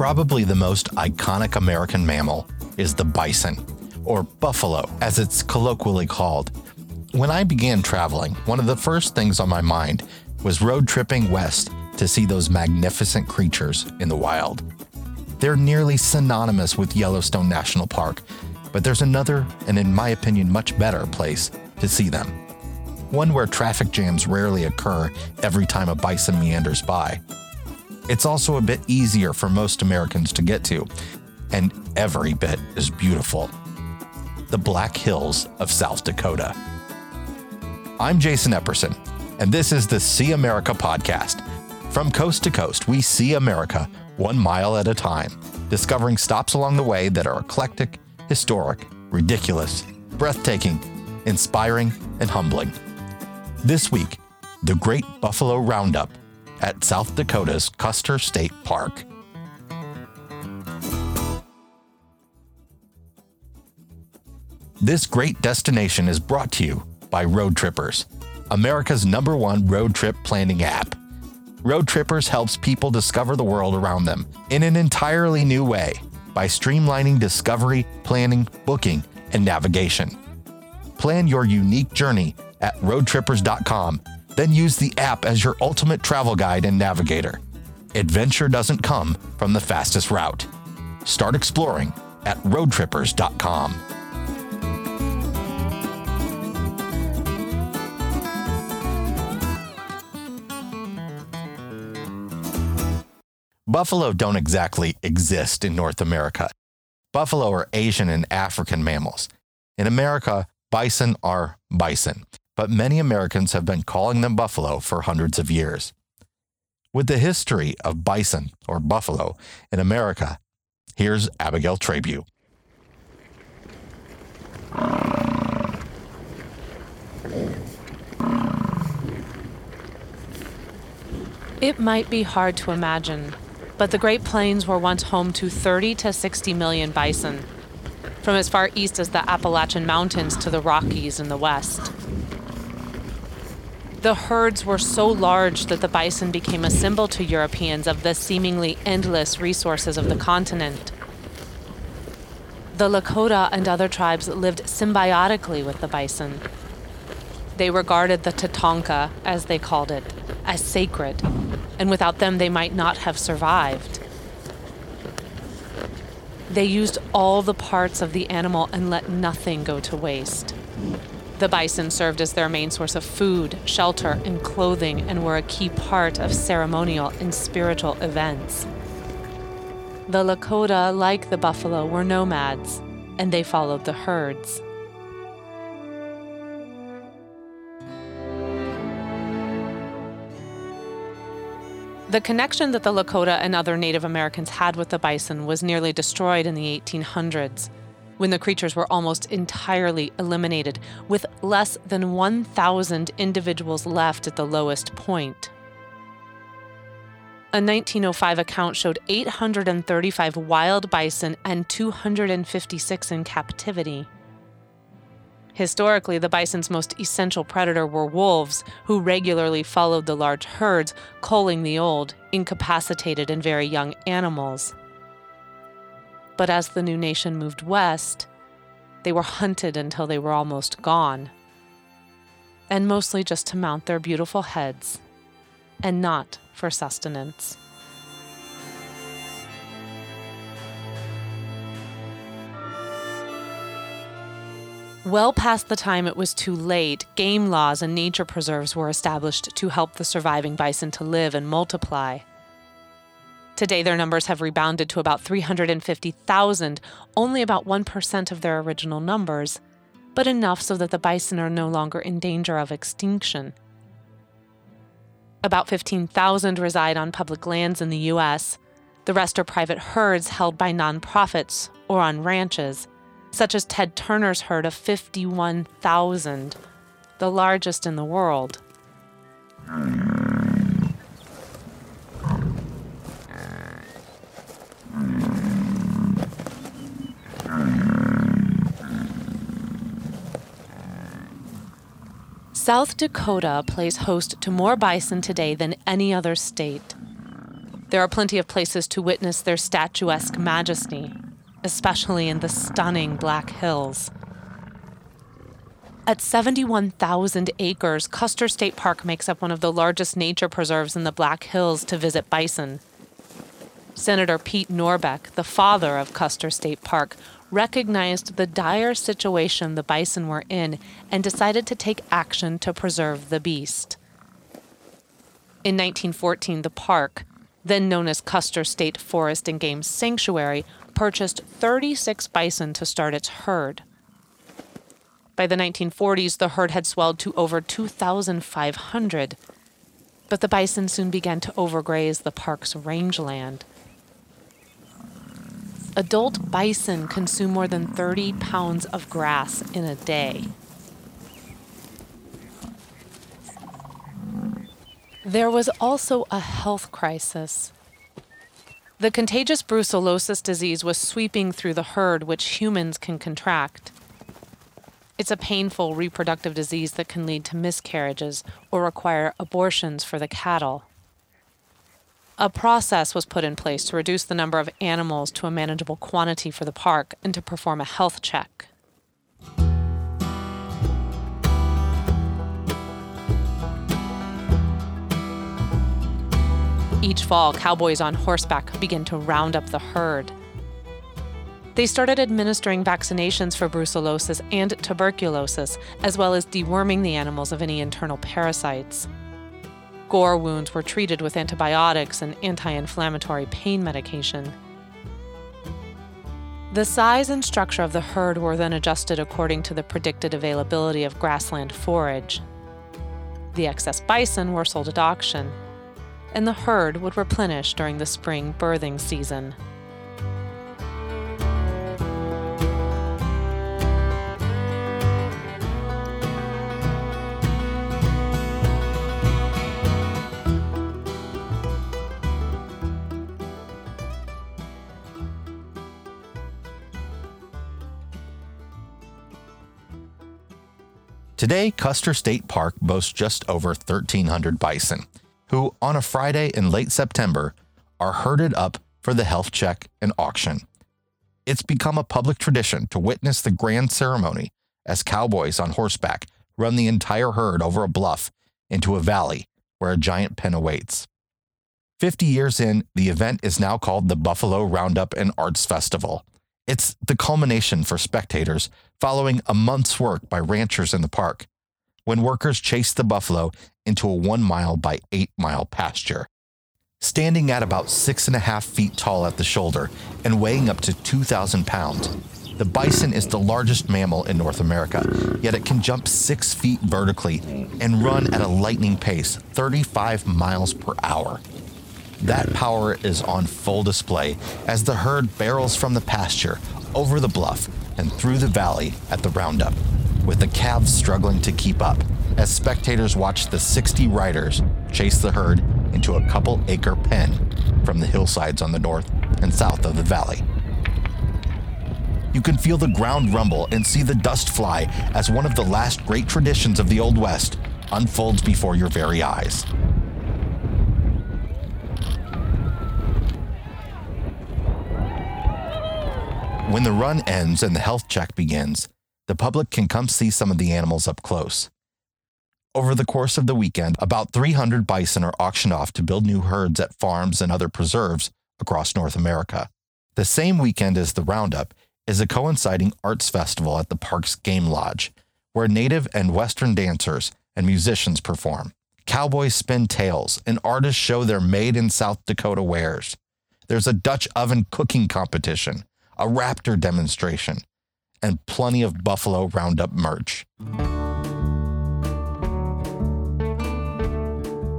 Probably the most iconic American mammal is the bison, or buffalo, as it's colloquially called. When I began traveling, one of the first things on my mind was road tripping west to see those magnificent creatures in the wild. They're nearly synonymous with Yellowstone National Park, but there's another, and in my opinion, much better place to see them. One where traffic jams rarely occur every time a bison meanders by. It's also a bit easier for most Americans to get to, and every bit is beautiful. The Black Hills of South Dakota. I'm Jason Epperson, and this is the See America podcast. From coast to coast, we see America one mile at a time, discovering stops along the way that are eclectic, historic, ridiculous, breathtaking, inspiring, and humbling. This week, the Great Buffalo Roundup at South Dakota's Custer State Park. This great destination is brought to you by Road Trippers, America's number one road trip planning app. Road Trippers helps people discover the world around them in an entirely new way by streamlining discovery, planning, booking, and navigation. Plan your unique journey at roadtrippers.com, then use the app as your ultimate travel guide and navigator. Adventure doesn't come from the fastest route. Start exploring at roadtrippers.com. Buffalo don't exactly exist in North America. Buffalo are Asian and African mammals. In America, bison are bison, but many Americans have been calling them buffalo for hundreds of years. With the history of bison or buffalo in America, here's Abigail Trabue. It might be hard to imagine, but the Great Plains were once home to 30 to 60 million bison, from as far east as the Appalachian Mountains to the Rockies in the west. The herds were so large that the bison became a symbol to Europeans of the seemingly endless resources of the continent. The Lakota and other tribes lived symbiotically with the bison. They regarded the Tatanka, as they called it, as sacred and without them, they might not have survived. They used all the parts of the animal and let nothing go to waste. The bison served as their main source of food, shelter, and clothing and were a key part of ceremonial and spiritual events. The Lakota, like the buffalo, were nomads, and they followed the herds. The connection that the Lakota and other Native Americans had with the bison was nearly destroyed in the 1800s, when the creatures were almost entirely eliminated, with less than 1,000 individuals left at the lowest point. A 1905 account showed 835 wild bison and 256 in captivity. Historically, the bison's most essential predator were wolves, who regularly followed the large herds, culling the old, incapacitated, and very young animals. But as the new nation moved west, they were hunted until they were almost gone, and mostly just to mount their beautiful heads, and not for sustenance. Well past the time it was too late, game laws and nature preserves were established to help the surviving bison to live and multiply. Today, their numbers have rebounded to about 350,000, only about 1% of their original numbers, but enough so that the bison are no longer in danger of extinction. About 15,000 reside on public lands in the U.S., the rest are private herds held by nonprofits or on ranches such as Ted Turner's herd of 51,000, the largest in the world. South Dakota plays host to more bison today than any other state. there are plenty of places to witness their statuesque majesty, especially in the stunning Black Hills. At 71,000 acres, Custer State Park makes up one of the largest nature preserves in the Black Hills to visit bison. Senator Pete Norbeck, the father of Custer State Park, recognized the dire situation the bison were in and decided to take action to preserve the beast. In 1914, the park, then known as Custer State Forest and Game Sanctuary, purchased 36 bison to start its herd. By the 1940s, the herd had swelled to over 2,500, but the bison soon began to overgraze the park's rangeland. Adult bison consume more than 30 pounds of grass in a day. There was also a health crisis. The contagious brucellosis disease was sweeping through the herd, which humans can contract. It's a painful reproductive disease that can lead to miscarriages or require abortions for the cattle. A process was put in place to reduce the number of animals to a manageable quantity for the park and to perform a health check. Each fall, cowboys on horseback begin to round up the herd. They started administering vaccinations for brucellosis and tuberculosis, as well as deworming the animals of any internal parasites. Gore wounds were treated with antibiotics and anti inflammatory pain medication. The size and structure of the herd were then adjusted according to the predicted availability of grassland forage. The excess bison were sold at auction, and the herd would replenish during the spring birthing season. Today, Custer State Park boasts just over 1,300 bison, who, on a Friday in late September, are herded up for the health check and auction. It's become a public tradition to witness the grand ceremony as cowboys on horseback run the entire herd over a bluff into a valley where a giant pen awaits. 50 years in, the event is now called the Buffalo Roundup and Arts Festival. It's the culmination for spectators following a month's work by ranchers in the park when workers chased the buffalo into a one mile by eight mile pasture. Standing at about six and a half feet tall at the shoulder and weighing up to 2,000 pounds, the bison is the largest mammal in North America, yet it can jump six feet vertically and run at a lightning pace, 35 miles per hour. That power is on full display as the herd barrels from the pasture over the bluff and through the valley at the roundup, with the calves struggling to keep up as spectators watch the 60 riders chase the herd into a couple acre pen from the hillsides on the north and south of the valley. You can feel the ground rumble and see the dust fly as one of the last great traditions of the Old West unfolds before your very eyes. When the run ends and the health check begins, the public can come see some of the animals up close. Over the course of the weekend, about 300 bison are auctioned off to build new herds at farms and other preserves across North America. The same weekend as the roundup is a coinciding arts festival at the park's Game Lodge, where native and Western dancers and musicians perform. Cowboys spin tales, and artists show their made in South Dakota wares. There's a Dutch oven cooking competition, a raptor demonstration, and plenty of Buffalo Roundup merch.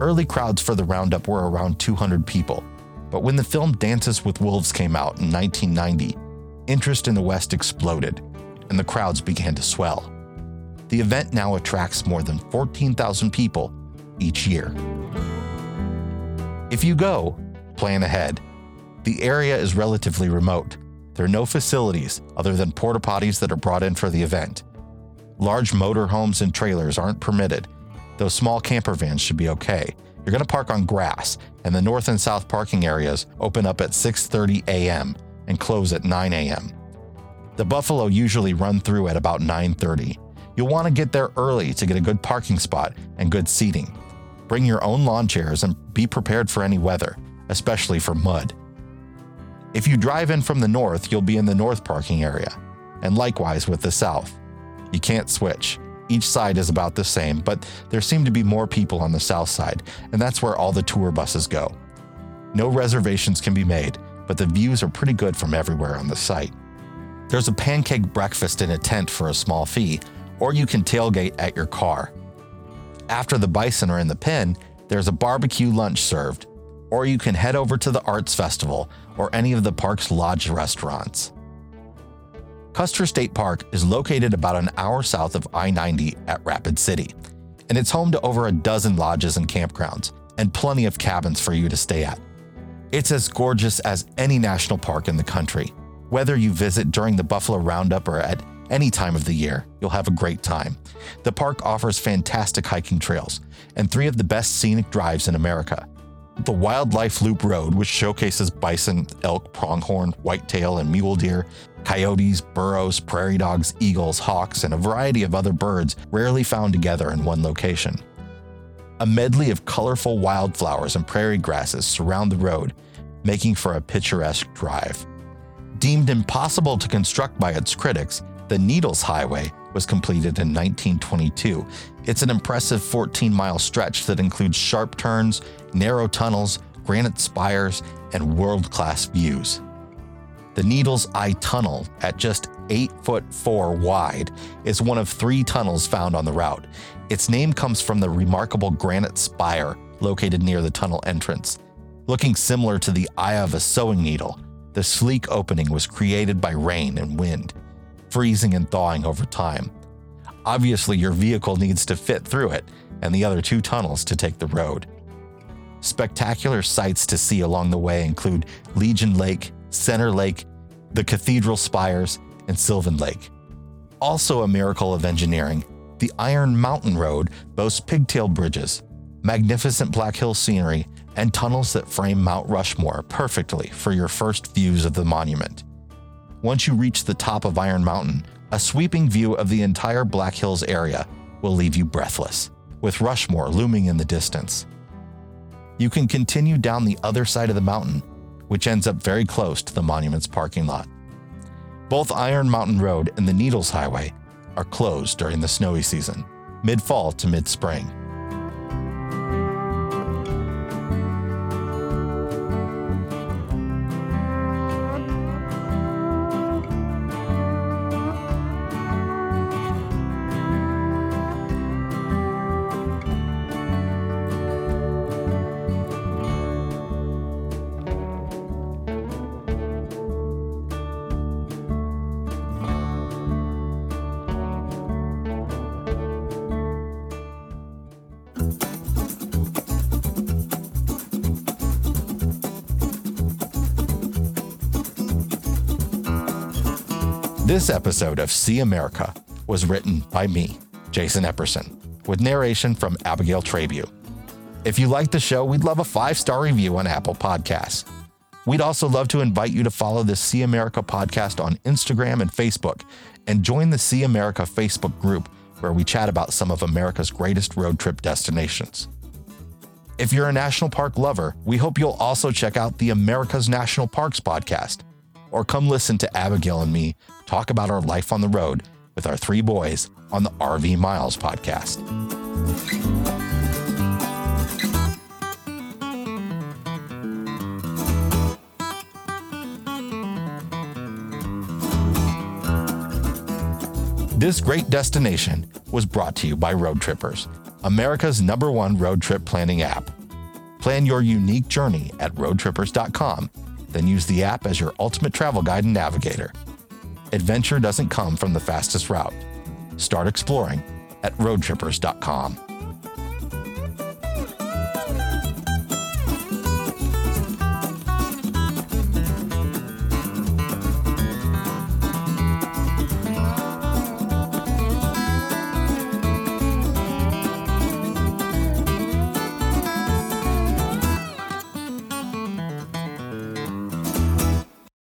Early crowds for the Roundup were around 200 people, but when the film Dances with Wolves came out in 1990, interest in the West exploded and the crowds began to swell. The event now attracts more than 14,000 people each year. If you go, plan ahead. The area is relatively remote, there are no facilities other than porta potties that are brought in for the event. Large motor homes and trailers aren't permitted, though small camper vans should be okay, You're going to park on grass, and the north and south parking areas open up at 6:30 a.m. and close at 9 a.m. The Buffalo usually run through at about 9:30. You'll want to get there early to get a good parking spot and good seating. Bring your own lawn chairs and be prepared for any weather, especially for mud. If you drive in from the north, you'll be in the north parking area, and likewise with the south. You can't switch. Each side is about the same, but there seem to be more people on the south side, and that's where all the tour buses go. No reservations can be made, but the views are pretty good from everywhere on the site. There's a pancake breakfast in a tent for a small fee, or you can tailgate at your car. After the bison are in the pen, there's a barbecue lunch served, or you can head over to the Arts Festival or any of the park's lodge restaurants. Custer State Park is located about an hour south of I 90 at Rapid City, and it's home to over a dozen lodges and campgrounds, and plenty of cabins for you to stay at. It's as gorgeous as any national park in the country. Whether you visit during the Buffalo Roundup or at any time of the year, you'll have a great time. The park offers fantastic hiking trails and three of the best scenic drives in America. The Wildlife Loop Road, which showcases bison, elk, pronghorn, whitetail, and mule deer, coyotes, burros, prairie dogs, eagles, hawks, and a variety of other birds rarely found together in one location. A medley of colorful wildflowers and prairie grasses surround the road, making for a picturesque drive. Deemed impossible to construct by its critics, the Needles Highway was completed in 1922. It's an impressive 14 mile stretch that includes sharp turns, narrow tunnels, granite spires, and world class views. The Needles Eye Tunnel, at just 8 foot 4 wide, is one of three tunnels found on the route. Its name comes from the remarkable granite spire located near the tunnel entrance. Looking similar to the eye of a sewing needle, the sleek opening was created by rain and wind, freezing and thawing over time. Obviously, your vehicle needs to fit through it and the other two tunnels to take the road. Spectacular sights to see along the way include Legion Lake, Center Lake, the Cathedral Spires, and Sylvan Lake. Also, a miracle of engineering, the Iron Mountain Road boasts pigtail bridges, magnificent Black Hill scenery, and tunnels that frame Mount Rushmore perfectly for your first views of the monument. Once you reach the top of Iron Mountain, a sweeping view of the entire Black Hills area will leave you breathless, with Rushmore looming in the distance. You can continue down the other side of the mountain which ends up very close to the monument's parking lot. Both Iron Mountain Road and the Needles Highway are closed during the snowy season, mid fall to mid spring. This episode of See America was written by me, Jason Epperson, with narration from Abigail Trabue. If you like the show, we'd love a five star review on Apple Podcasts. We'd also love to invite you to follow the See America podcast on Instagram and Facebook and join the See America Facebook group where we chat about some of America's greatest road trip destinations. If you're a national park lover, we hope you'll also check out the America's National Parks podcast or come listen to Abigail and me talk about our life on the road with our three boys on the RV Miles podcast. This great destination was brought to you by Road Trippers, America's number one road trip planning app. Plan your unique journey at roadtrippers.com then use the app as your ultimate travel guide and navigator. Adventure doesn't come from the fastest route. Start exploring at roadtrippers.com.